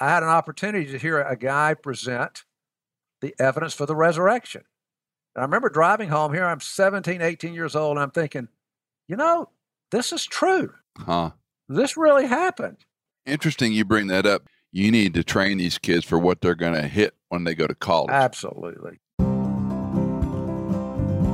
I had an opportunity to hear a guy present the evidence for the resurrection. And I remember driving home here, I'm 17, 18 years old, and I'm thinking, you know, this is true. Huh. This really happened. Interesting you bring that up. You need to train these kids for what they're going to hit when they go to college. Absolutely.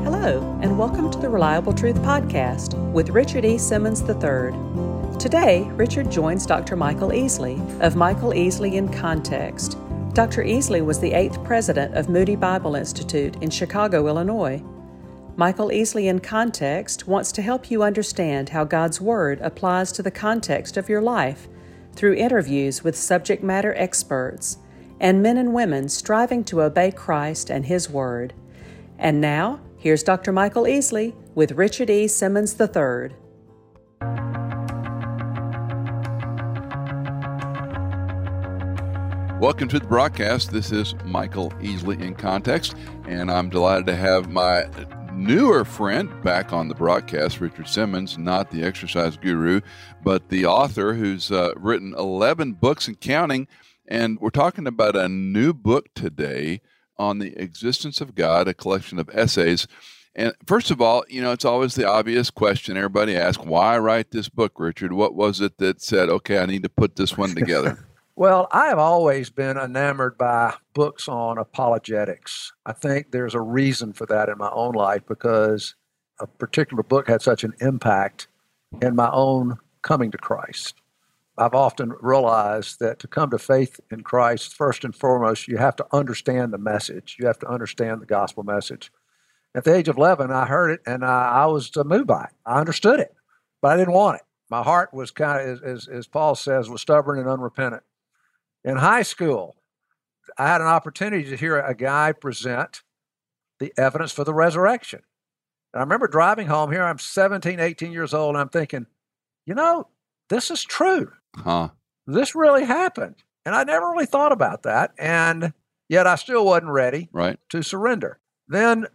Hello, and welcome to the Reliable Truth Podcast with Richard E. Simmons III. Today, Richard joins Dr. Michael Easley of Michael Easley in Context. Dr. Easley was the eighth president of Moody Bible Institute in Chicago, Illinois. Michael Easley in Context wants to help you understand how God's Word applies to the context of your life through interviews with subject matter experts and men and women striving to obey Christ and His Word. And now, here's Dr. Michael Easley with Richard E. Simmons III. Welcome to the broadcast. This is Michael Easley in Context, and I'm delighted to have my newer friend back on the broadcast, Richard Simmons, not the exercise guru, but the author who's uh, written 11 books and counting. And we're talking about a new book today on the existence of God, a collection of essays. And first of all, you know, it's always the obvious question everybody asks why write this book, Richard? What was it that said, okay, I need to put this one together? Well, I have always been enamored by books on apologetics. I think there's a reason for that in my own life because a particular book had such an impact in my own coming to Christ. I've often realized that to come to faith in Christ, first and foremost, you have to understand the message. You have to understand the gospel message. At the age of 11, I heard it and I, I was moved by it. I understood it, but I didn't want it. My heart was kind of, as, as Paul says, was stubborn and unrepentant. In high school, I had an opportunity to hear a guy present the evidence for the resurrection. And I remember driving home here, I'm 17, 18 years old, and I'm thinking, you know, this is true. Huh. This really happened. And I never really thought about that. And yet I still wasn't ready Right. to surrender. Then,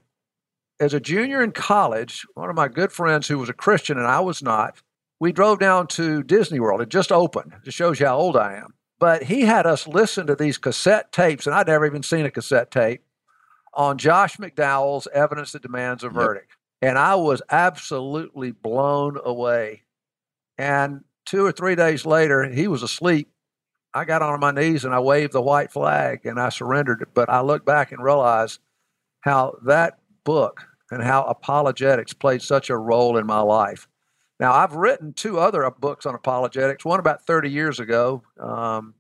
as a junior in college, one of my good friends who was a Christian and I was not, we drove down to Disney World. It just opened. It shows you how old I am. But he had us listen to these cassette tapes, and I'd never even seen a cassette tape on Josh McDowell's Evidence That Demands a Yep. Verdict. And I was absolutely blown away. And two or three days later, he was asleep. I got on my knees and I waved the white flag and I surrendered. But I look back and realize how that book and how apologetics played such a role in my life. Now, I've written two other books on apologetics, one about 30 years ago um,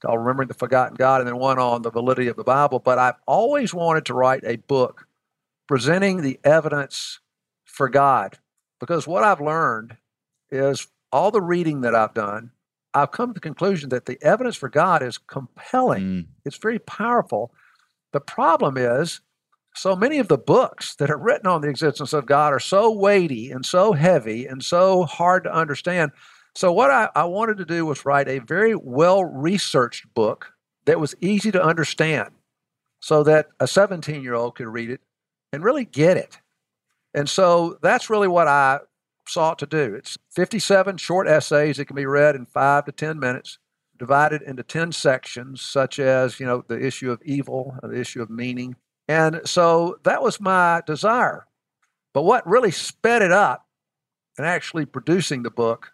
called Remembering the Forgotten God, and then one on the validity of the Bible. But I've always wanted to write a book presenting the evidence for God because what I've learned is all the reading that I've done, I've come to the conclusion that the evidence for God is compelling. Mm. It's very powerful. The problem is, so many of the books that are written on the existence of God are so weighty and so heavy and so hard to understand. So, what I, I wanted to do was write a very well researched book that was easy to understand so that a 17 year old could read it and really get it. And so that's really what I sought to do. It's 57 short essays that can be read in five to 10 minutes, divided into 10 sections, such as, you know, the issue of evil, the issue of meaning. And so that was my desire. But what really sped it up and actually producing the book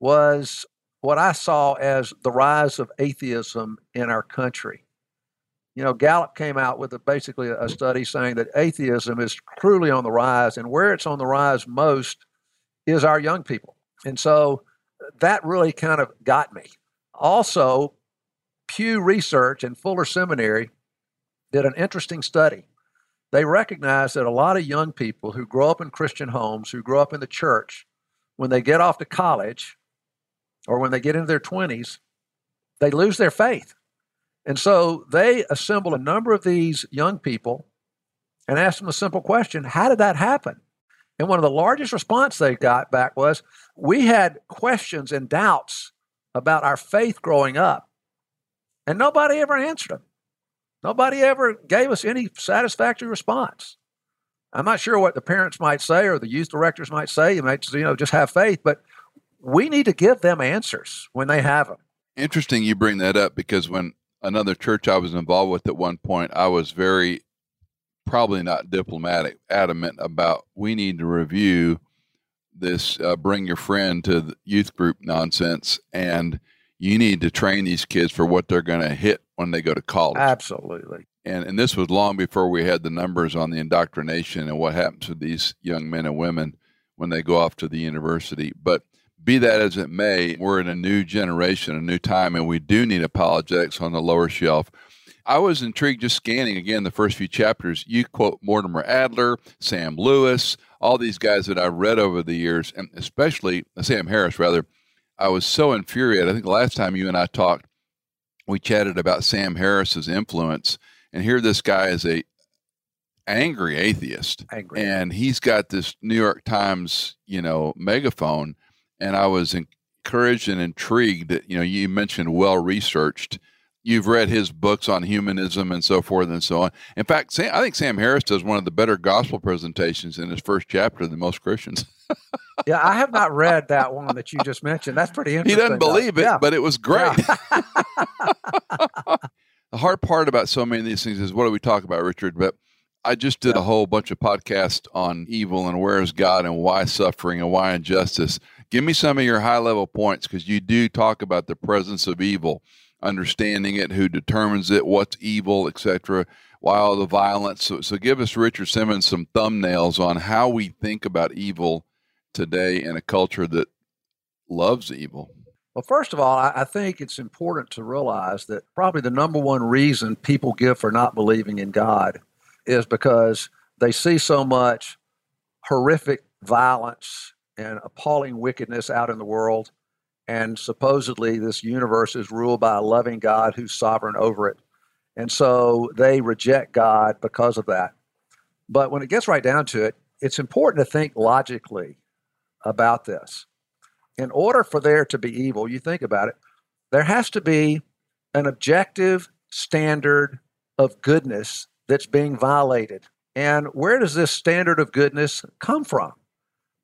was what I saw as the rise of atheism in our country. You know, Gallup came out with a, basically a study saying that atheism is truly on the rise, and where it's on the rise most is our young people. And so that really kind of got me. Also, Pew Research and Fuller Seminary did an interesting study. They recognized that a lot of young people who grow up in Christian homes, who grow up in the church, when they get off to college or when they get into their 20s, they lose their faith. And so they assemble a number of these young people and ask them a simple question How did that happen? And one of the largest response they got back was, We had questions and doubts about our faith growing up, and nobody ever answered them. Nobody ever gave us any satisfactory response. I'm not sure what the parents might say or the youth directors might say. You might, you know, just have faith, but we need to give them answers when they have them. Interesting you bring that up because when another church I was involved with at one point, I was very probably not diplomatic, adamant about we need to review this uh, bring your friend to youth group nonsense and you need to train these kids for what they're going to hit when they go to college. Absolutely. And and this was long before we had the numbers on the indoctrination and what happens to these young men and women when they go off to the university. But be that as it may, we're in a new generation, a new time, and we do need apologetics on the lower shelf. I was intrigued just scanning again the first few chapters. You quote Mortimer Adler, Sam Lewis, all these guys that I've read over the years, and especially uh, Sam Harris, rather. I was so infuriated. I think the last time you and I talked, we chatted about Sam Harris's influence, and here this guy is a angry atheist, Angry. and he's got this New York Times, you know, megaphone, and I was encouraged and intrigued that you know you mentioned well researched. You've read his books on humanism and so forth and so on. In fact, Sam, I think Sam Harris does one of the better gospel presentations in his first chapter than most Christians. yeah, I have not read that one that you just mentioned. That's pretty interesting. he doesn't believe it, Yeah. but it was great. Yeah. the hard part about so many of these things is what do we talk about, Richard? But I just did a whole bunch of podcasts on evil and where is God and why suffering and why injustice. Give me some of your high level points because you do talk about the presence of evil, understanding it, who determines it, what's evil, etc. Why all the violence? So, so give us Richard Simmons some thumbnails on how we think about evil today in a culture that loves evil. Well, first of all, I, I think it's important to realize that probably the number one reason people give for not believing in God is because they see so much horrific violence and appalling wickedness out in the world. And supposedly, this universe is ruled by a loving God who's sovereign over it. And so they reject God because of that. But when it gets right down to it, it's important to think logically about this in order for there to be evil, you think about it, there has to be an objective standard of goodness that's being violated. And where does this standard of goodness come from?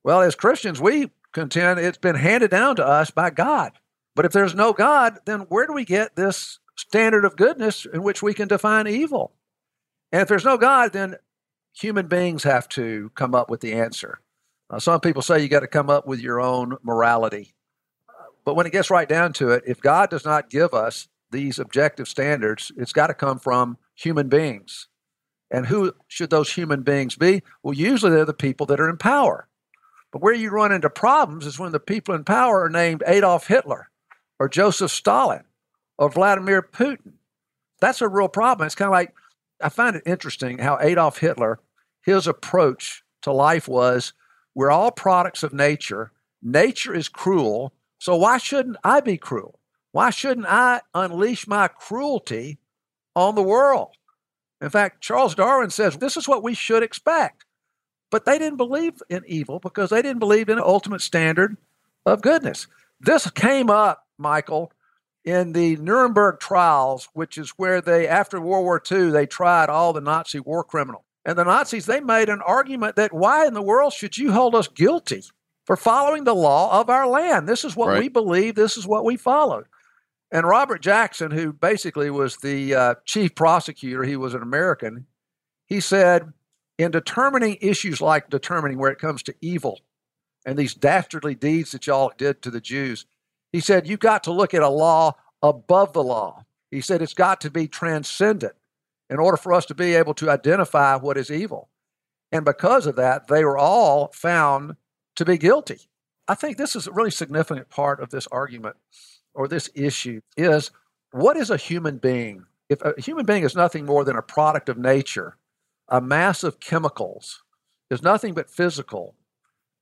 Well, as Christians, we contend it's been handed down to us by God. But if there's no God, then where do we get this standard of goodness in which we can define evil? And if there's no God, then human beings have to come up with the answer. Uh, some people say you got to come up with your own morality. But when it gets right down to it, if God does not give us these objective standards, it's got to come from human beings. And who should those human beings be? Well, usually they're the people that are in power. But where you run into problems is when the people in power are named Adolf Hitler or Joseph Stalin or Vladimir Putin. That's a real problem. It's kind of like I find it interesting how Adolf Hitler, his approach to life was we're all products of nature. Nature is cruel. So why shouldn't I be cruel? Why shouldn't I unleash my cruelty on the world? In fact, Charles Darwin says this is what we should expect. But they didn't believe in evil because they didn't believe in an ultimate standard of goodness. This came up, Michael, in the Nuremberg trials, which is where they, after World War II, they tried all the Nazi war criminals. And the Nazis, they made an argument that why in the world should you hold us guilty for following the law of our land? This is what Right. we believe, this is what we followed. And Robert Jackson, who basically was the uh, chief prosecutor, he was an American, he said, in determining issues like determining where it comes to evil and these dastardly deeds that y'all did to the Jews, he said, you've got to look at a law above the law. He said, it's got to be transcendent in order for us to be able to identify what is evil. And because of that, they were all found to be guilty. I think this is a really significant part of this argument or this issue is what is a human being? If a human being is nothing more than a product of nature, a mass of chemicals, is nothing but physical,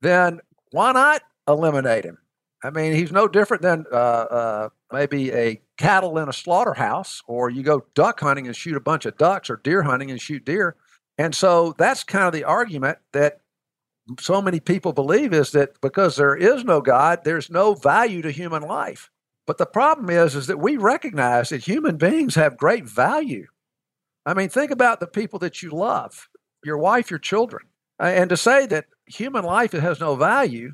then why not eliminate him? I mean, he's no different than uh, uh, maybe a cattle in a slaughterhouse, or you go duck hunting and shoot a bunch of ducks, or deer hunting and shoot deer. And so that's kind of the argument that so many people believe is that because there is no God, there's no value to human life. But the problem is, is that we recognize that human beings have great value. I mean, think about the people that you love, your wife, your children. And to say that human life has no value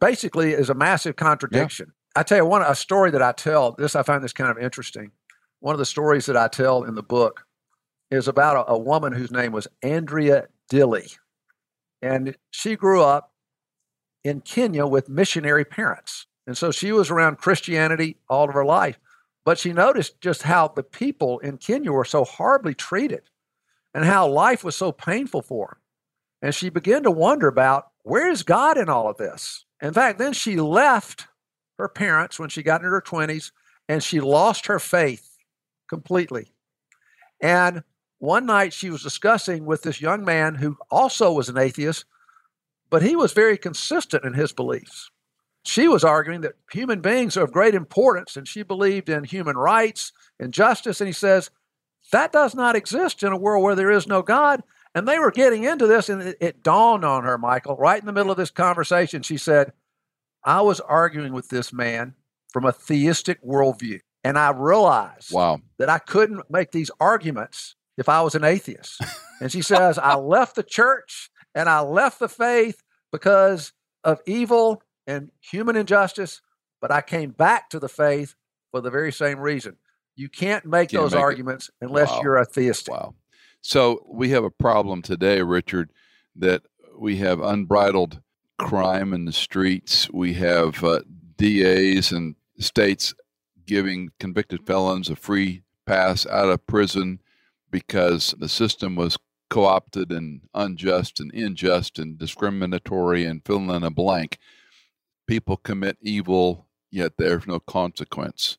basically is a massive contradiction. I tell you one a story that I tell. This I find this kind of interesting. One of the stories that I tell in the book is about a, a woman whose name was Andrea Dilley. and she grew up in Kenya with missionary parents, and so she was around Christianity all of her life. But she noticed just how the people in Kenya were so horribly treated, and how life was so painful for them. And she began to wonder about where is God in all of this. In fact, then she left her parents when she got into her 20s and she lost her faith completely. And one night she was discussing with this young man who also was an atheist, but he was very consistent in his beliefs. She was arguing that human beings are of great importance and she believed in human rights and justice. And he says, that does not exist in a world where there is no God. And they were getting into this, and it, it dawned on her, Michael, right in the middle of this conversation. She said, I was arguing with this man from a theistic worldview. And I realized wow. that I couldn't make these arguments if I was an atheist. and she says, I left the church and I left the faith because of evil and human injustice, but I came back to the faith for the very same reason. You can't make can't those make arguments it. unless wow. you're a theist. Wow. So we have a problem today, Richard, that we have unbridled crime in the streets. We have uh, DAs and states giving convicted felons a free pass out of prison because the system was co opted and unjust and unjust and discriminatory and fill in a blank. People commit evil, yet there's no consequence.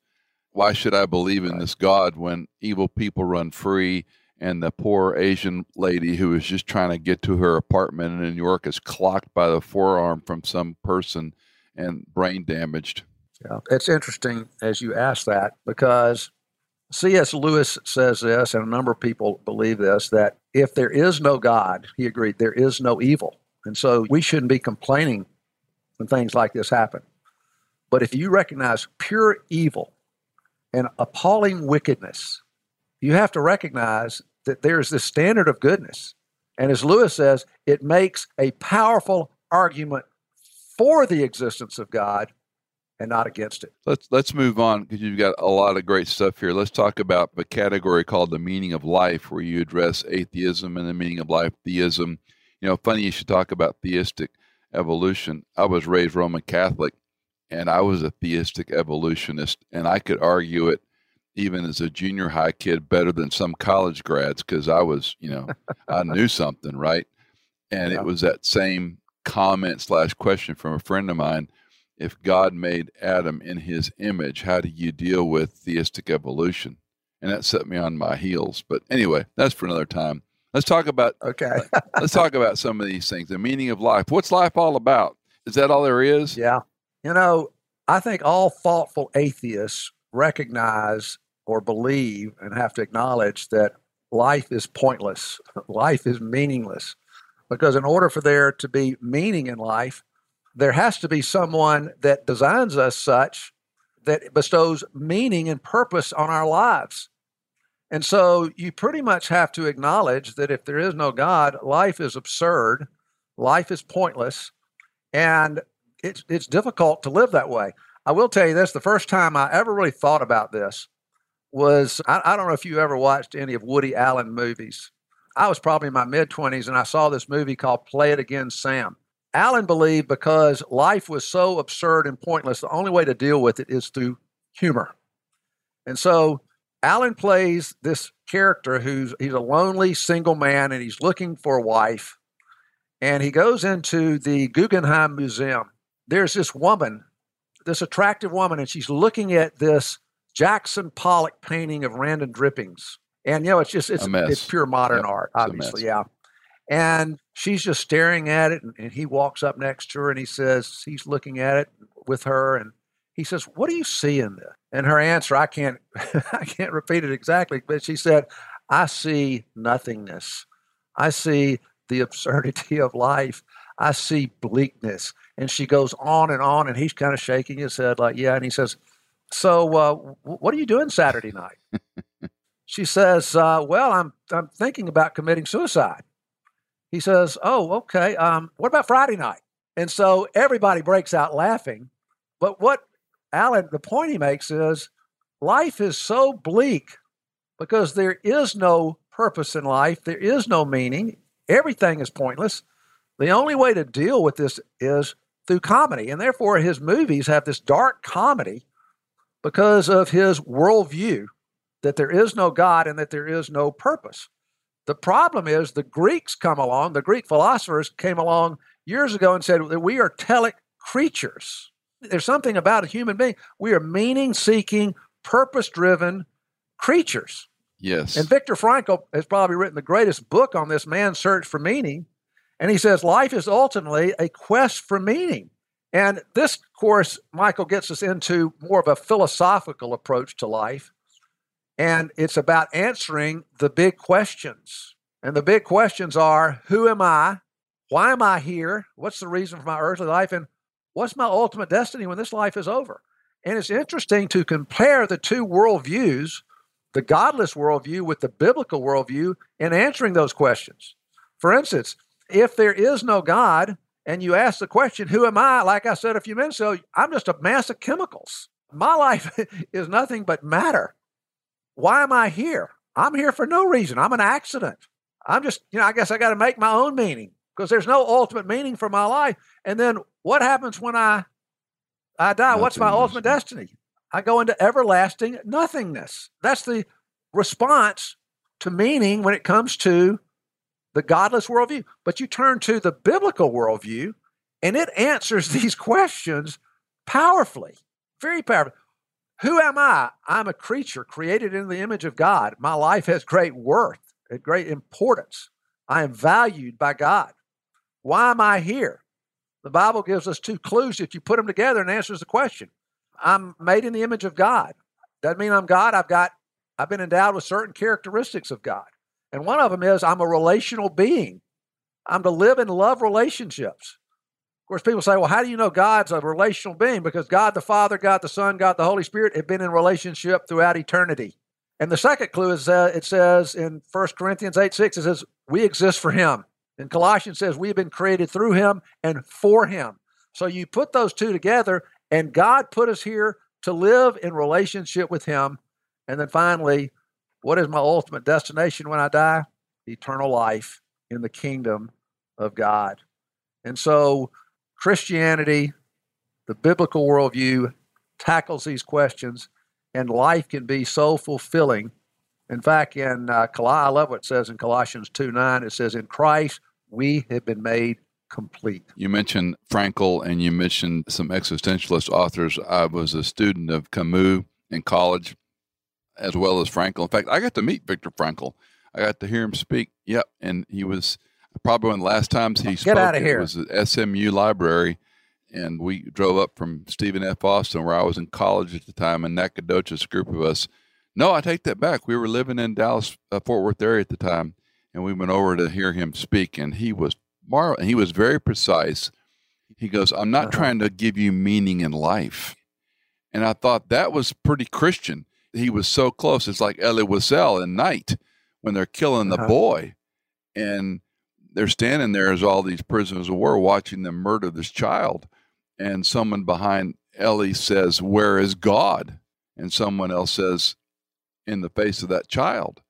Why should I believe in this God when evil people run free and the poor Asian lady who is just trying to get to her apartment in New York is clocked by the forearm from some person and brain damaged. Yeah, it's interesting as you ask that because C.S. Lewis says this, and a number of people believe this that if there is no God, he agreed, there is no evil. And so we shouldn't be complaining when things like this happen. But if you recognize pure evil and appalling wickedness, you have to recognize that there's this standard of goodness. And as Lewis says, it makes a powerful argument for the existence of God and not against it. Let's let's move on because you've got a lot of great stuff here. Let's talk about the category called the meaning of life, where you address atheism and the meaning of life, theism. You know, funny you should talk about theistic evolution. I was raised Roman Catholic, and I was a theistic evolutionist, and I could argue it even as a junior high kid better than some college grads because I was, you know, I knew something, right? And yeah. it was that same comment slash question from a friend of mine. If God made Adam in his image, how do you deal with theistic evolution? And that set me on my heels. But anyway, that's for another time. Let's talk about okay. Uh, let's talk about some of these things. The meaning of life. What's life all about? Is that all there is? Yeah. You know, I think all thoughtful atheists recognize or believe and have to acknowledge that life is pointless, life is meaningless. Because in order for there to be meaning in life, there has to be someone that designs us such that bestows meaning and purpose on our lives. And so you pretty much have to acknowledge that if there is no God, life is absurd, life is pointless, and it's, it's difficult to live that way. I will tell you this the first time I ever really thought about this was I, I don't know if you ever watched any of Woody Allen movies. I was probably in my mid 20s and I saw this movie called Play It Again, Sam. Allen believed because life was so absurd and pointless, the only way to deal with it is through humor. And so Allen plays this character who's he's a lonely single man and he's looking for a wife. And he goes into the Guggenheim Museum. There's this woman, this attractive woman, and she's looking at this Jackson Pollock painting of random drippings. And you know, it's just it's it's pure modern yep, art, obviously, yeah. And she's just staring at it, and, and, he walks up next to her and he says he's looking at it with her, and he says, "What do you see in this?" And her answer, I can't I can't repeat it exactly, but she said, "I see nothingness. I see the absurdity of life. I see bleakness." And she goes on and on, and he's kind of shaking his head like, "Yeah," and he says so, uh, what are you doing Saturday night? she says, uh, Well, I'm, I'm thinking about committing suicide. He says, Oh, okay. Um, what about Friday night? And so everybody breaks out laughing. But what Allen, the point he makes is life is so bleak because there is no purpose in life, there is no meaning, everything is pointless. The only way to deal with this is through comedy. And therefore, his movies have this dark comedy because of his worldview that there is no God and that there is no purpose. The problem is the Greeks come along, the Greek philosophers came along years ago and said that we are telic creatures. There's something about a human being. We are meaning seeking, purpose driven creatures. Yes. And Viktor Frankl has probably written the greatest book on this man's search for meaning. And he says life is ultimately a quest for meaning. And this course, Michael gets us into more of a philosophical approach to life. And it's about answering the big questions. And the big questions are who am I? Why am I here? What's the reason for my earthly life? And what's my ultimate destiny when this life is over? And it's interesting to compare the two worldviews, the godless worldview with the biblical worldview, in answering those questions. For instance, if there is no God and you ask the question, Who am I? Like I said a few minutes ago, I'm just a mass of chemicals. My life is nothing but matter. Why am I here? I'm here for no reason. I'm an accident. I'm just, you know, I guess I got to make my own meaning because there's no ultimate meaning for my life. And then what happens when I I die? What's my ultimate destiny? I go into everlasting nothingness. That's the response to meaning when it comes to the godless worldview. But you turn to the biblical worldview, and it answers these questions powerfully, very powerfully. Who am I? I'm a creature created in the image of God. My life has great worth and great importance. I am valued by God. Why am I here? The Bible gives us two clues. If you put them together and answers the question, I'm made in the image of God. Doesn't mean I'm God. I've got, I've been endowed with certain characteristics of God. And one of them is I'm a relational being. I'm to live and love relationships. Of course, people say, well, how do you know God's a relational being? Because God the Father, God the Son, God the Holy Spirit have been in relationship throughout eternity. And the second clue is uh, it says in 1 Corinthians 8 6, it says, we exist for Him. And Colossians says, we have been created through Him and for Him. So you put those two together, and God put us here to live in relationship with Him. And then finally, what is my ultimate destination when I die? Eternal life in the kingdom of God. And so Christianity, the biblical worldview, tackles these questions, and life can be so fulfilling. In fact, in uh, I love what it says in Colossians 2 9. It says, In Christ we have been made complete. You mentioned Frankl and you mentioned some existentialist authors. I was a student of Camus in college as well as Frankl. In fact, I got to meet Viktor Frankl. I got to hear him speak. Yep. And he was probably one of the last times he Get spoke. out of here. It was at SMU Library. And we drove up from Stephen F. Austin, where I was in college at the time, in Nacogdoches, group of us. No, I take that back. We were living in Dallas, uh, Fort Worth area at the time, and we went over to hear him speak. And he was mar- he was very precise. He goes, "I'm not Uh-huh. trying to give you meaning in life," and I thought that was pretty Christian. He was so close. It's like Elie Wiesel in Night when they're killing the Uh-huh. boy, and they're standing there as all these prisoners of war watching them murder this child. And someone behind Elie says, Where is God? And someone else says, In the face of that child,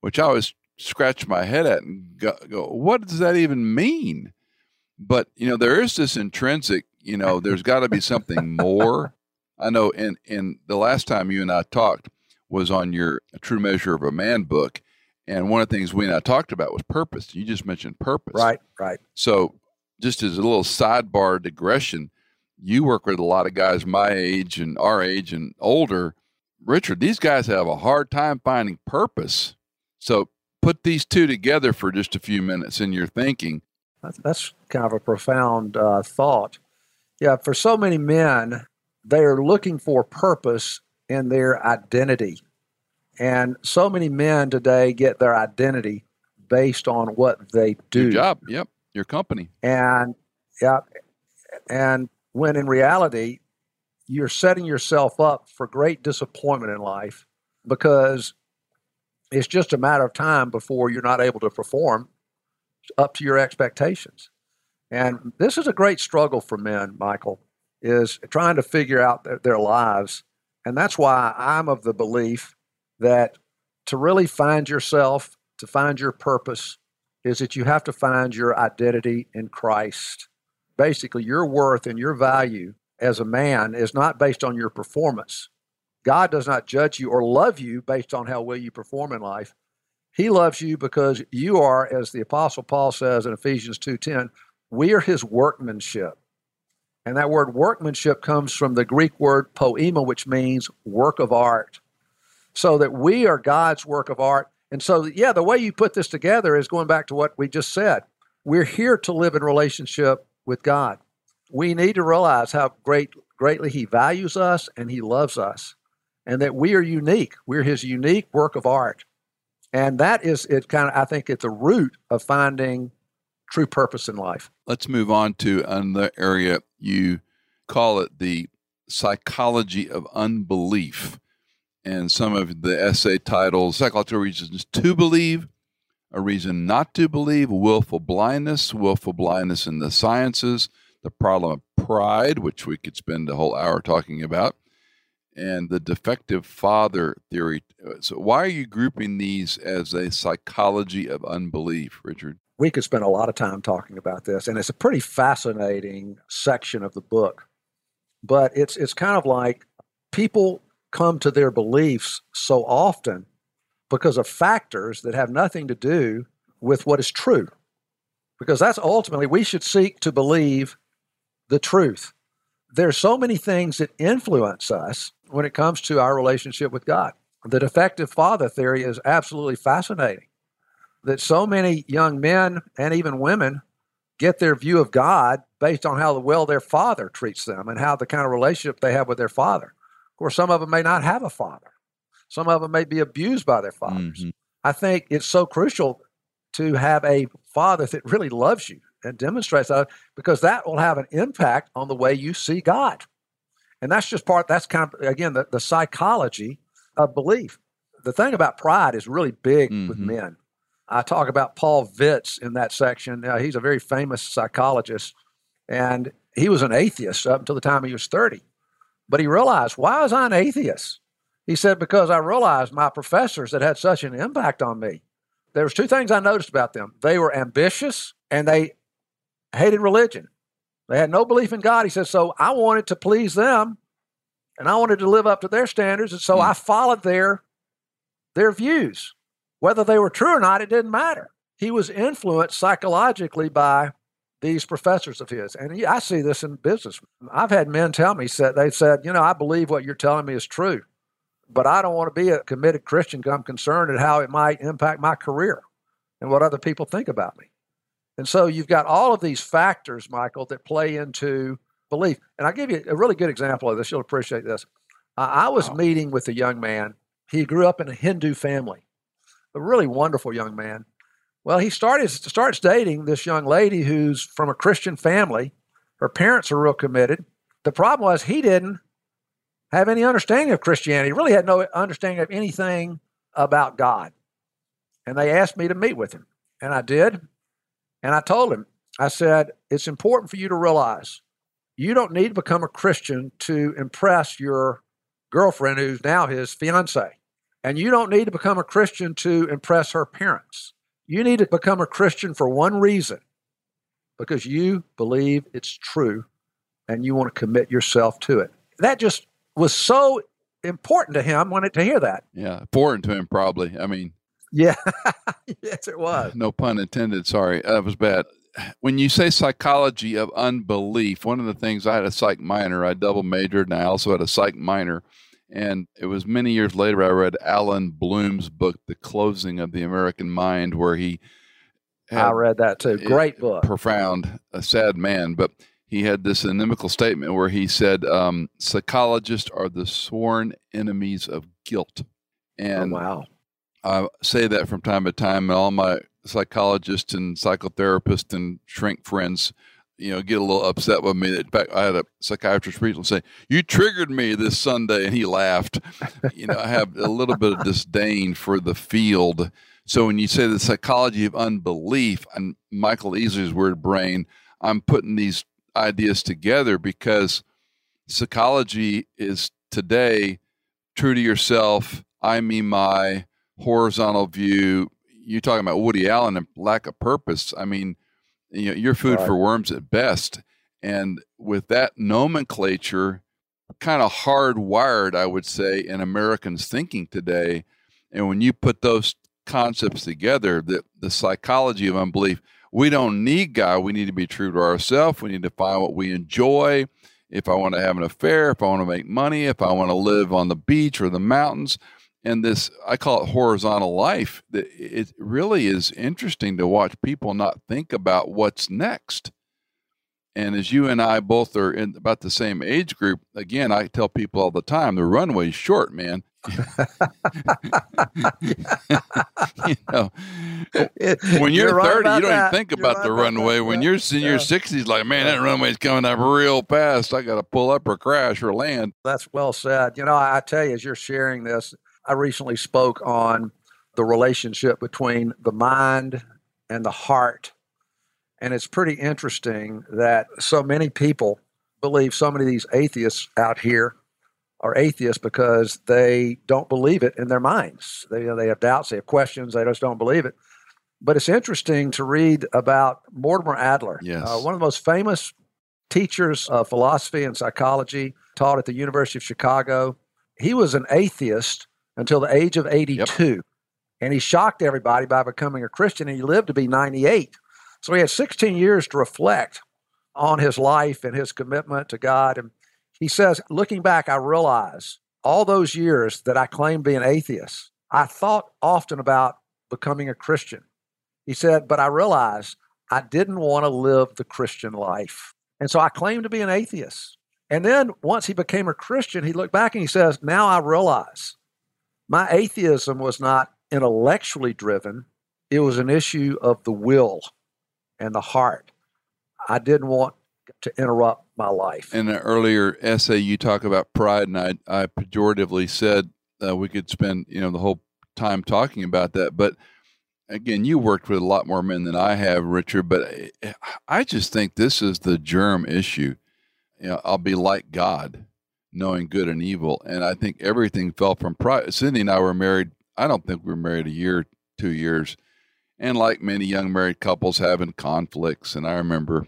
which I always scratch my head at and go, go What does that even mean? But, you know, there is this intrinsic, you know, there's got to be something more. I know in, in the last time you and I talked was on your True Measure of a Man book. And one of the things we and I talked about was purpose. You just mentioned purpose. Right, right. So, just as a little sidebar digression, you work with a lot of guys my age and our age and older. Richard, these guys have a hard time finding purpose. So, put these two together for just a few minutes in your thinking. That's, that's kind of a profound uh, thought. Yeah, for so many men, they are looking for purpose in their identity. And so many men today get their identity based on what they do. Your job, yep, your company. And yeah, and when in reality, you're setting yourself up for great disappointment in life because it's just a matter of time before you're not able to perform up to your expectations. And this is a great struggle for men, Michael. is trying to figure out their, their lives. And that's why I'm of the belief that to really find yourself, to find your purpose, is that you have to find your identity in Christ. Basically, your worth and your value as a man is not based on your performance. God does not judge you or love you based on how well you perform in life. He loves you because you are, as the Apostle Paul says in Ephesians 2:10, we are his workmanship. And that word workmanship comes from the Greek word poema, which means work of art. So that we are God's work of art. And so, yeah, the way you put this together is going back to what we just said. We're here to live in relationship with God. We need to realize how great, greatly He values us and He loves us, and that we are unique. We're His unique work of art. And that is, it kind of, I think, at the root of finding true purpose in life. Let's move on to another area. You call it the psychology of unbelief. And some of the essay titles, psychological reasons to believe, a reason not to believe, willful blindness, willful blindness in the sciences, the problem of pride, which we could spend a whole hour talking about, and the defective father theory. Uh, so, why are you grouping these as a psychology of unbelief, Richard? We could spend a lot of time talking about this, and it's a pretty fascinating section of the book. But it's it's kind of like people come to their beliefs so often because of factors that have nothing to do with what is true. Because that's ultimately we should seek to believe the truth. There's so many things that influence us when it comes to our relationship with God. The defective father theory is absolutely fascinating. That so many young men and even women get their view of God based on how well their father treats them and how the kind of relationship they have with their father. Of course, some of them may not have a father. Some of them may be abused by their fathers. Mm-hmm. I think it's so crucial to have a father that really loves you and demonstrates that because that will have an impact on the way you see God. And that's just part, that's kind of, again, the, the psychology of belief. The thing about pride is really big mm-hmm. with men. I talk about Paul Vitz in that section. Uh, he's a very famous psychologist, and he was an atheist up until the time he was 30. But he realized, why was I an atheist? He said, because I realized my professors that had such an impact on me. There was two things I noticed about them. They were ambitious and they hated religion. They had no belief in God. He says, so I wanted to please them and I wanted to live up to their standards. And so mm. I followed their, their views. Whether they were true or not, it didn't matter. He was influenced psychologically by these professors of his. And he, I see this in business. I've had men tell me, said, they said, you know, I believe what you're telling me is true, but I don't want to be a committed Christian because I'm concerned at how it might impact my career and what other people think about me. And so you've got all of these factors, Michael, that play into belief. And I'll give you a really good example of this. You'll appreciate this. I was meeting with a young man. He grew up in a Hindu family, a really wonderful young man. Well, he started starts dating this young lady who's from a Christian family. Her parents are real committed. The problem was he didn't have any understanding of Christianity. He really had no understanding of anything about God. And they asked me to meet with him. And I did. And I told him, I said, it's important for you to realize you don't need to become a Christian to impress your girlfriend who's now his fiance. And you don't need to become a Christian to impress her parents. You need to become a Christian for one reason because you believe it's true and you want to commit yourself to it. That just was so important to him wanted to hear that. Yeah, important to him probably. I mean, yeah. yes, it was. No pun intended. Sorry. That was bad. When you say psychology of unbelief, one of the things I had a psych minor, I double majored and I also had a psych minor. And it was many years later I read Allan Bloom's book, The Closing of the American Mind, where he I read that too. Great book. Profound, a sad man. But he had this inimical statement where he said, um, psychologists are the sworn enemies of guilt. Oh, and oh, wow I say that from time to time, and all my psychologists and psychotherapists and shrink friends, you know, get a little upset with me. In fact, I had a psychiatrist recently say, "You triggered me this Sunday," and he laughed. you know, I have a little bit of disdain for the field. So when you say the psychology of unbelief and Michael Easley's word brain, I'm putting these ideas together because psychology is today true to yourself, I mean my horizontal view. You're talking about Woody Allen and lack of purpose. I mean, you know, you're food right. for worms at best. And with that nomenclature, kind of hardwired, I would say, in Americans' thinking today. And when you put those concepts together, the, the psychology of unbelief, we don't need God. We need to be true to ourselves. We need to find what we enjoy. If I want to have an affair, if I want to make money, if I want to live on the beach or the mountains, and this, I call it horizontal life, that it really is interesting to watch people not think about what's next. And as you and I both are in about the same age group, again, I tell people all the time the runway's short, man. you know, when you're, you're 30, you don't that. even think you're about right the runway. When you're in your 60s, like, man, that runway's coming up real fast. I got to pull up or crash or land. That's well said. You know, I tell you, as you're sharing this, I recently spoke on the relationship between the mind and the heart. And it's pretty interesting that so many people believe so many of these atheists out here are atheists because they don't believe it in their minds. They, you know, they have doubts, they have questions, they just don't believe it. But it's interesting to read about Mortimer Adler, yes. uh, one of the most famous teachers of philosophy and psychology, taught at the University of Chicago. He was an atheist until the age of 82. Yep. And he shocked everybody by becoming a Christian, and he lived to be 98. So he had 16 years to reflect on his life and his commitment to God. And he says, looking back, I realize all those years that I claimed being atheist, I thought often about becoming a Christian. He said, but I realized I didn't want to live the Christian life. And so I claimed to be an atheist. And then once he became a Christian, he looked back and he says, Now I realize my atheism was not intellectually driven, it was an issue of the will and the heart. I didn't want to interrupt my life. In an earlier essay, you talk about pride, and I, I pejoratively said uh, we could spend you know the whole time talking about that. But again, you worked with a lot more men than I have, Richard. But I just think this is the germ issue. You know, I'll be like God, knowing good and evil, and I think everything fell from pride. Cindy and I were married. I don't think we were married a year, two years, and like many young married couples, having conflicts. And I remember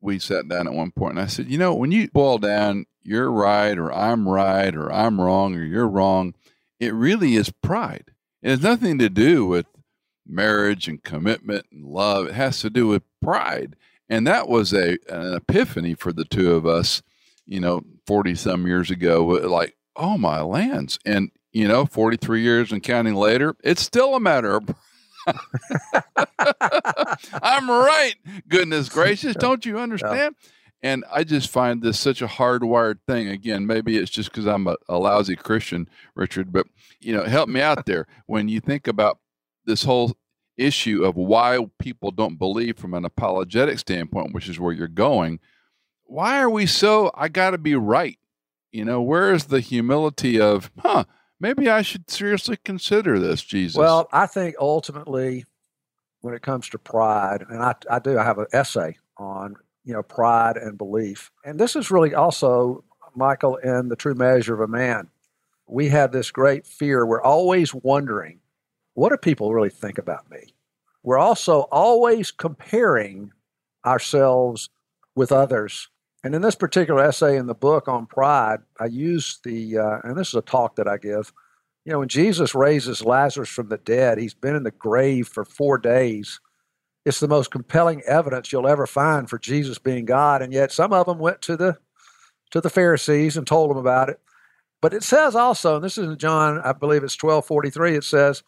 we sat down at one point and I said, you know, when you boil down, you're right or I'm right or I'm wrong or you're wrong, it really is pride. It has nothing to do with marriage and commitment and love. It has to do with pride. And that was a an epiphany for the two of us, you know, 40 some years ago. Like, oh my lands. And, you know, 43 years and counting later, it's still a matter of I'm right. Goodness gracious. Don't you understand? And I just find this such a hardwired thing. Again, maybe it's just because I'm a, a, lousy Christian, Richard, but you know, help me out there. When you think about this whole issue of why people don't believe from an apologetic standpoint, which is where you're going, why are we so I gotta be right? You know, where is the humility of, huh, maybe I should seriously consider this, Jesus. Well, I think ultimately, when it comes to pride, and I, I do, I have an essay on you know pride and belief, and this is really also Michael in the true measure of a man. We have this great fear. We're always wondering, what do people really think about me? We're also always comparing ourselves with others and in this particular essay in the book on pride, I use the, uh, and this is a talk that I give. You know, when Jesus raises Lazarus from the dead, he's been in the grave for four days. It's the most compelling evidence you'll ever find for Jesus being God, and yet some of them went to the to the Pharisees and told them about it. But it says also, and this is in John, I believe it's twelve forty three. It says,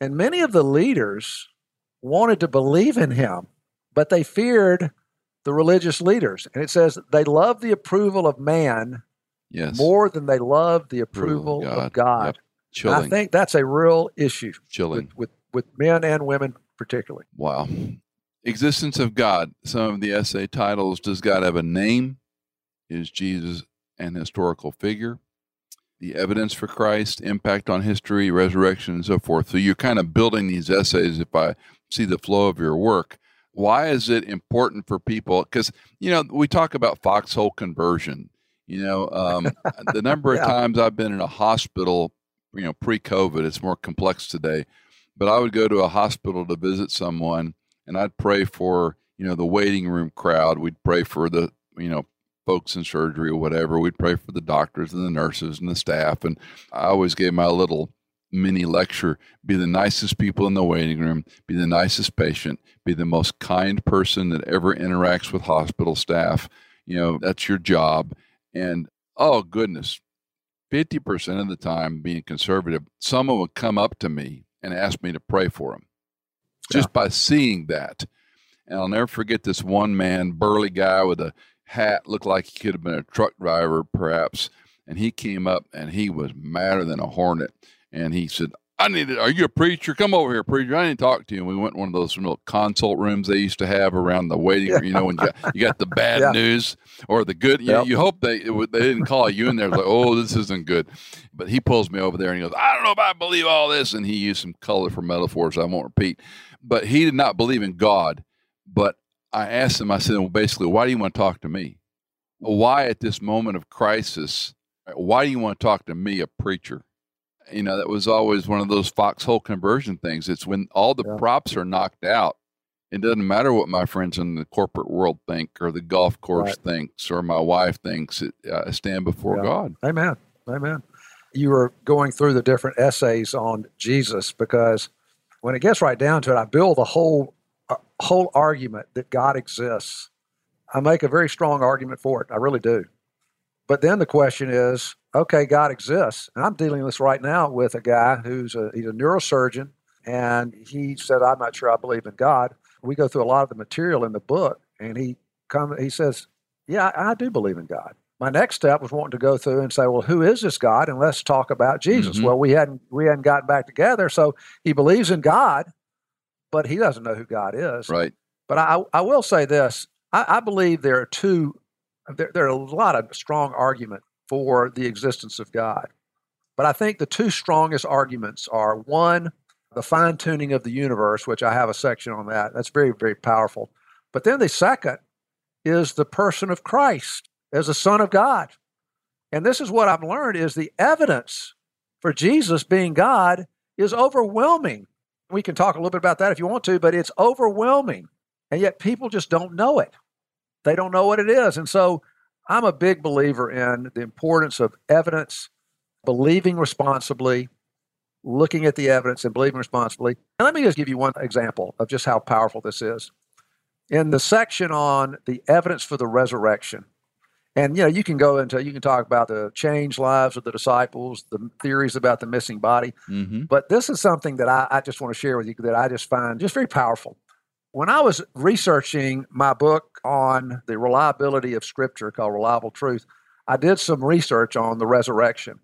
and many of the leaders wanted to believe in him, but they feared the religious leaders. And it says they love the approval of man yes. more than they love the approval God. of God. Yep. I think that's a real issue Chilling. With, with, with men and women particularly. Wow. Existence of God. Some of the essay titles Does God have a name? Is Jesus an historical figure? The evidence for Christ, impact on history, resurrection, and so forth. So you're kind of building these essays if I see the flow of your work why is it important for people because you know we talk about foxhole conversion You know, um, the number of Yeah. times I've been in a hospital, you know, pre-COVID, it's more complex today. But I would go to a hospital to visit someone, and I'd pray for you know the waiting room crowd. We'd pray for the you know folks in surgery or whatever. We'd pray for the doctors and the nurses and the staff. And I always gave my little mini lecture be the nicest people in the waiting room, be the nicest patient, be the most kind person that ever interacts with hospital staff. You know, that's your job. And oh, goodness, 50% of the time, being conservative, someone would come up to me and ask me to pray for them just by seeing that. And I'll never forget this one man, burly guy with a hat, looked like he could have been a truck driver, perhaps. And he came up and he was madder than a hornet. And he said, I need it. are you a preacher? Come over here, preacher. I need to talk to you. And we went in one of those little consult rooms they used to have around the waiting room. You know, when you got, you got the bad Yeah. news or the good. You, Yep. you hope they it, they didn't call you in there like, oh, this isn't good. But he pulls me over there and he goes, I don't know if I believe all this. And he used some colorful metaphors I won't repeat. But he did not believe in God. But I asked him, I said, well, basically, why do you want to talk to me? Why at this moment of crisis, why do you want to talk to me, a preacher? You know, that was always one of those foxhole conversion things. It's when all the Yeah. props are knocked out. It doesn't matter what my friends in the corporate world think or the golf course Right. thinks or my wife thinks. It, uh, I stand before Yeah. God. Amen. Amen. You were going through the different essays on Jesus because when it gets right down to it, I build a whole a whole argument that God exists. I make a very strong argument for it. I really do. But then the question is, okay, God exists, and I'm dealing with this right now with a guy who's a he's a neurosurgeon, and he said, "I'm not sure I believe in God." We go through a lot of the material in the book, and he come he says, "Yeah, I, I do believe in God." My next step was wanting to go through and say, "Well, who is this God?" and let's talk about Jesus. Mhm. Well, we hadn't we hadn't gotten back together, so he believes in God, but he doesn't know who God is. Right. But I, I will say this: I, I believe there are two. There, there are a lot of strong argument for the existence of God, but I think the two strongest arguments are one, the fine tuning of the universe, which I have a section on that. That's very very powerful. But then the second is the person of Christ as the Son of God, and this is what I've learned: is the evidence for Jesus being God is overwhelming. We can talk a little bit about that if you want to, but it's overwhelming. And yet people just don't know it. They don't know what it is. And so I'm a big believer in the importance of evidence, believing responsibly, looking at the evidence and believing responsibly. And let me just give you one example of just how powerful this is. In the section on the evidence for the resurrection, and you know, you can go into you can talk about the changed lives of the disciples, the theories about the missing body. Mm-hmm. But this is something that I, I just want to share with you that I just find just very powerful. When I was researching my book on the reliability of Scripture called Reliable Truth, I did some research on the resurrection.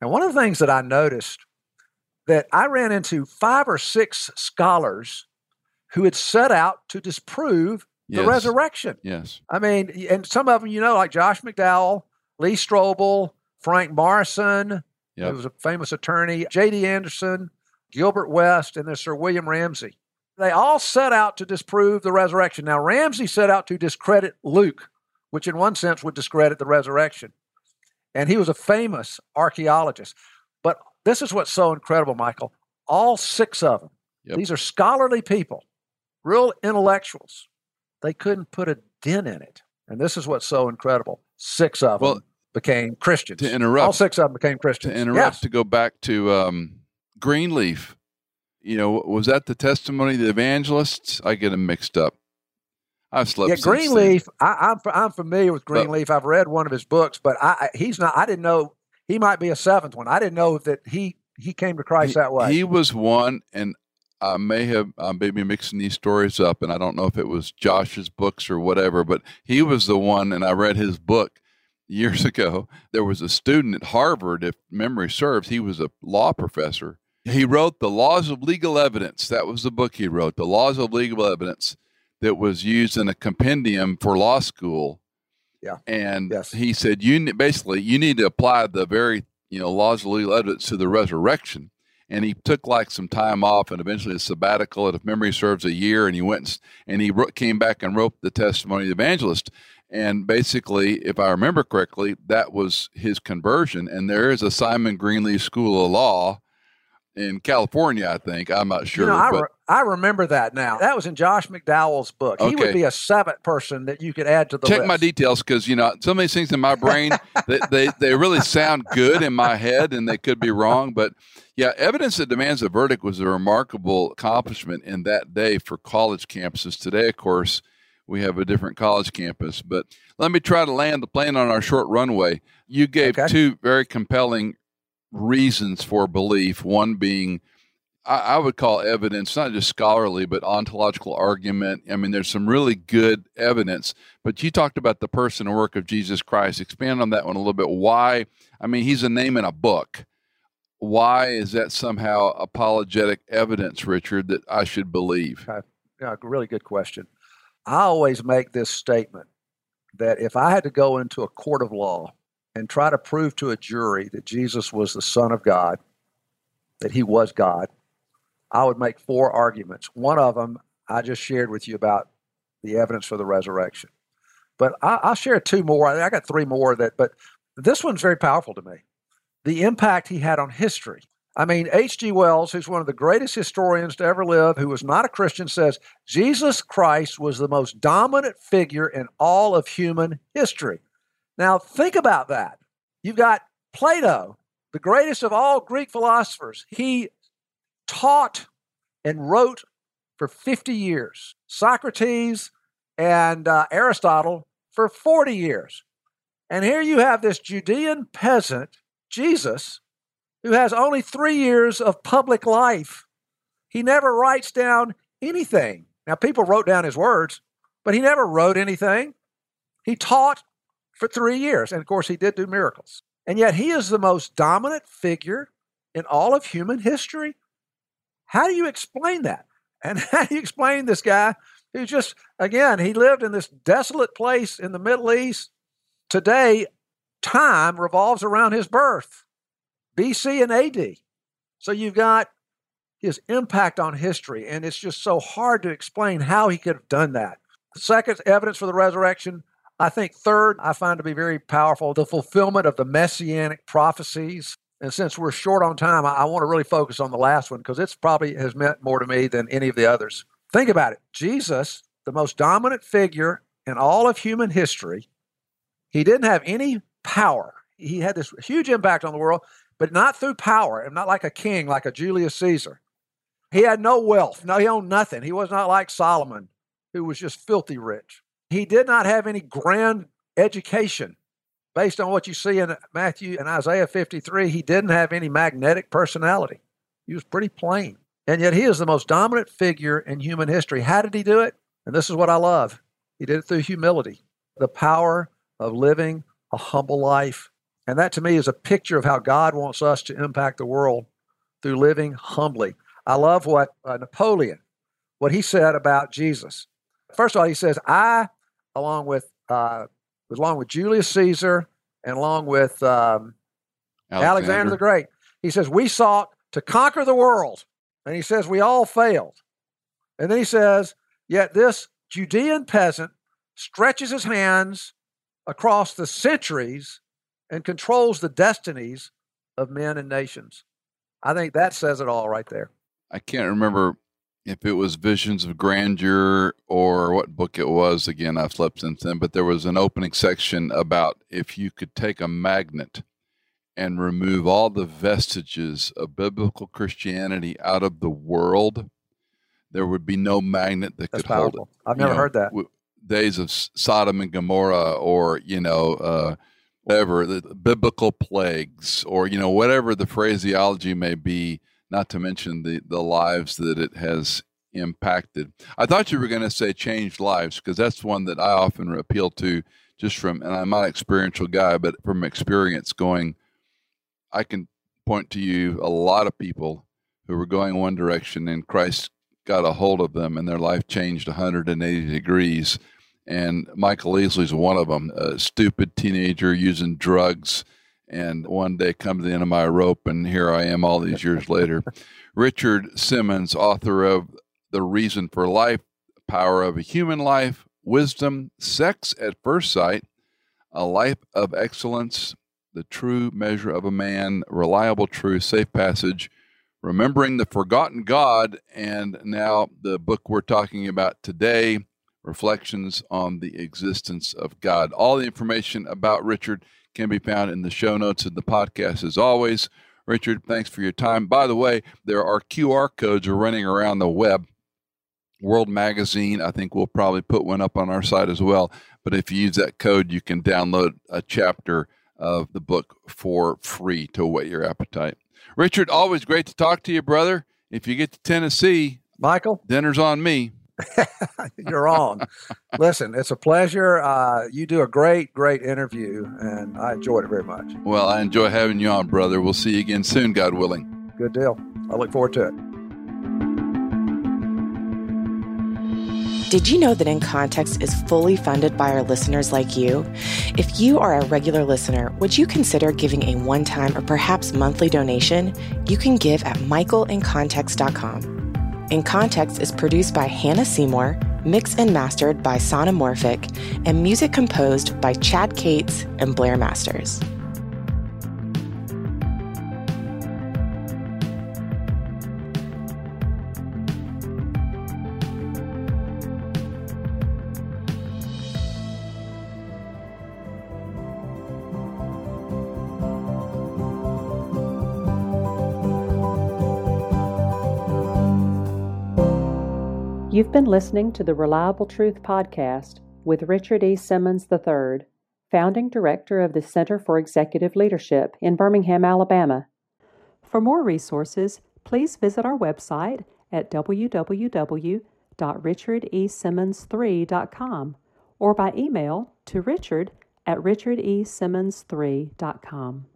And one of the things that I noticed that I ran into five or six scholars who had set out to disprove the Yes. resurrection. Yes. I mean, and some of them, you know, like Josh McDowell, Lee Strobel, Frank Morison, Yep. who was a famous attorney, J.D. Anderson, Gilbert West, and there's Sir William Ramsay. They all set out to disprove the resurrection. Now, Ramsay set out to discredit Luke, which in one sense would discredit the resurrection. And he was a famous archaeologist. But this is what's so incredible, Michael. All six of them, Yep. these are scholarly people, real intellectuals. They couldn't put a dent in it. And this is what's so incredible. Six of Well, them became Christians. To interrupt, All six of them became Christians. to interrupt Yes. to go back to um, Greenleaf. You know, was that the testimony of the evangelists? I get them mixed up. I've slept. Yeah, Greenleaf. I, I'm f- I'm familiar with But- Greenleaf. I've read one of his books, but I, he's not. I didn't know he might be a seventh one. I didn't know that he he came to Christ that way. He was one, and I may have I may be mixing these stories up, and I don't know if it was Josh's books or whatever, but he was the one, and I read his book years ago. There was a student at Harvard, if memory serves, he was a law professor. He wrote The Laws of Legal Evidence. That was the book he wrote, The Laws of Legal Evidence, that was used in a compendium for law school. Yeah. And Yes. he said, you basically, you need to apply the very, you know, laws of legal evidence to the resurrection and he took like some time off and eventually a sabbatical and if memory serves a year and he went and, and he wrote, came back and wrote the testimony of the evangelist And basically, if I remember correctly, that was his conversion. And there is a Simon Greenleaf School of Law in California, I think. I'm not sure. You know, I, re- I remember that now. That was in Josh McDowell's book. He would be a seventh person that you could add to the check list. my details because you know some of these things in my brain they, they they really sound good in my head and they could be wrong but yeah evidence that demands a verdict was a remarkable accomplishment in that day for college campuses today of course we have a different college campus but let me try to land the plane on our short runway you gave Okay. two very compelling reasons for belief one being I, would call evidence not just scholarly but ontological argument. I mean there's some really good evidence but you talked about the person and work of jesus christ. Expand on that one a little bit. Why i mean he's a name in a book. Why is that somehow apologetic evidence richard that i should believe? Yeah, really good question. I always make this statement that if I had to go into a court of law and try to prove to a jury that Jesus was the Son of God, that he was God, I would make four arguments. One of them I just shared with you about the evidence for the resurrection. But I, I'll share two more. I got three more that, but this one's very powerful to me. The impact he had on history. I mean, H.G. Wells, who's one of the greatest historians to ever live, who was not a Christian, says Jesus Christ was the most dominant figure in all of human history. Now, think about that. You've got Plato, the greatest of all Greek philosophers. He taught and wrote for 50 years. Socrates and uh, Aristotle for 40 years. And here you have this Judean peasant, Jesus, who has only three years of public life. He never writes down anything. Now, people wrote down his words, but he never wrote anything. He taught for three years. And of course, he did do miracles. And yet, he is the most dominant figure in all of human history. How do you explain that? And how do you explain this guy who just, again, he lived in this desolate place in the Middle East? Today, time revolves around his birth. BC and AD. So you've got his impact on history, and it's just so hard to explain how he could have done that. Second, evidence for the resurrection. I think third, I find to be very powerful the fulfillment of the messianic prophecies. And since we're short on time, I, I want to really focus on the last one because it's probably has meant more to me than any of the others. Think about it. Jesus, the most dominant figure in all of human history, he didn't have any power. He had this huge impact on the world, but not through power and not like a king, like a Julius Caesar. He had no wealth. No, he owned nothing. He was not like Solomon, who was just filthy rich. He did not have any grand education. Based on what you see in Matthew and Isaiah 53, he didn't have any magnetic personality. He was pretty plain. And yet he is the most dominant figure in human history. How did he do it? And this is what I love. He did it through humility, the power of living a humble life. And that to me is a picture of how God wants us to impact the world through living humbly. I love what uh, Napoleon, what he said about Jesus. First of all, he says, I, along with, uh, along with Julius Caesar and along with um, Alexander. the Great, he says, we sought to conquer the world. And he says, we all failed. And then he says, yet this Judean peasant stretches his hands across the centuries and controls the destinies of men and nations. I think that says it all right there. I can't remember if it was Visions of Grandeur or what book it was. Again, I've slept since then, but there was an opening section about if you could take a magnet and remove all the vestiges of biblical Christianity out of the world, there would be no magnet that That's could hold it. I've you never know, heard that. w- days of Sodom and Gomorrah, or you know, uh, whatever the biblical plagues, or you know, whatever the phraseology may be. Not to mention the the lives that it has impacted. I thought you were going to say changed lives because that's one that I often appeal to, just from and I'm not an experiential guy, but from experience, going, I can point to you a lot of people who were going one direction and Christ got a hold of them and their life changed 180 degrees. And Michael Easley's one of them, a stupid teenager using drugs. And one day come to the end of my rope, and here I am all these years later. Richard Simmons, author of The Reason for Life, Power of a Humble Life, wisdom, sex at first sight, a life of excellence, the true measure of a man, reliable truth, safe passage, remembering the forgotten God, and now the book we're talking about today, Reflections on the Existence of God. All the information about Richard can be found in the show notes of the podcast as always. Richard, thanks for your time. By the way, there are QR codes running around the web. World Magazine, I think we'll probably put one up on our site as well. But if you use that code, you can download a chapter of the book for free to whet your appetite. Richard, always great to talk to you, brother. If you get to Tennessee, Michael, dinner's on me. You're on. Listen, it's a pleasure. Uh, you do a great, great interview, and I enjoyed it very much. Well, I enjoy having you on, brother. We'll see you again soon, God willing. Good deal. I look forward to it. Did you know that In Context is fully funded by our listeners like you? If you are a regular listener, would you consider giving a one time or perhaps monthly donation? You can give at michaelincontext.com. In Context is produced by Hannah Seymour, mixed and mastered by Sonomorphic, and music composed by Chad Cates and Blair Masters. You've been listening to the Reliable Truth Podcast with Richard E. Simmons III, founding director of the Center for Executive Leadership in Birmingham, Alabama. For more resources, please visit our website at www.richardesimmons3.com or by email to richard at richardesimmons3.com.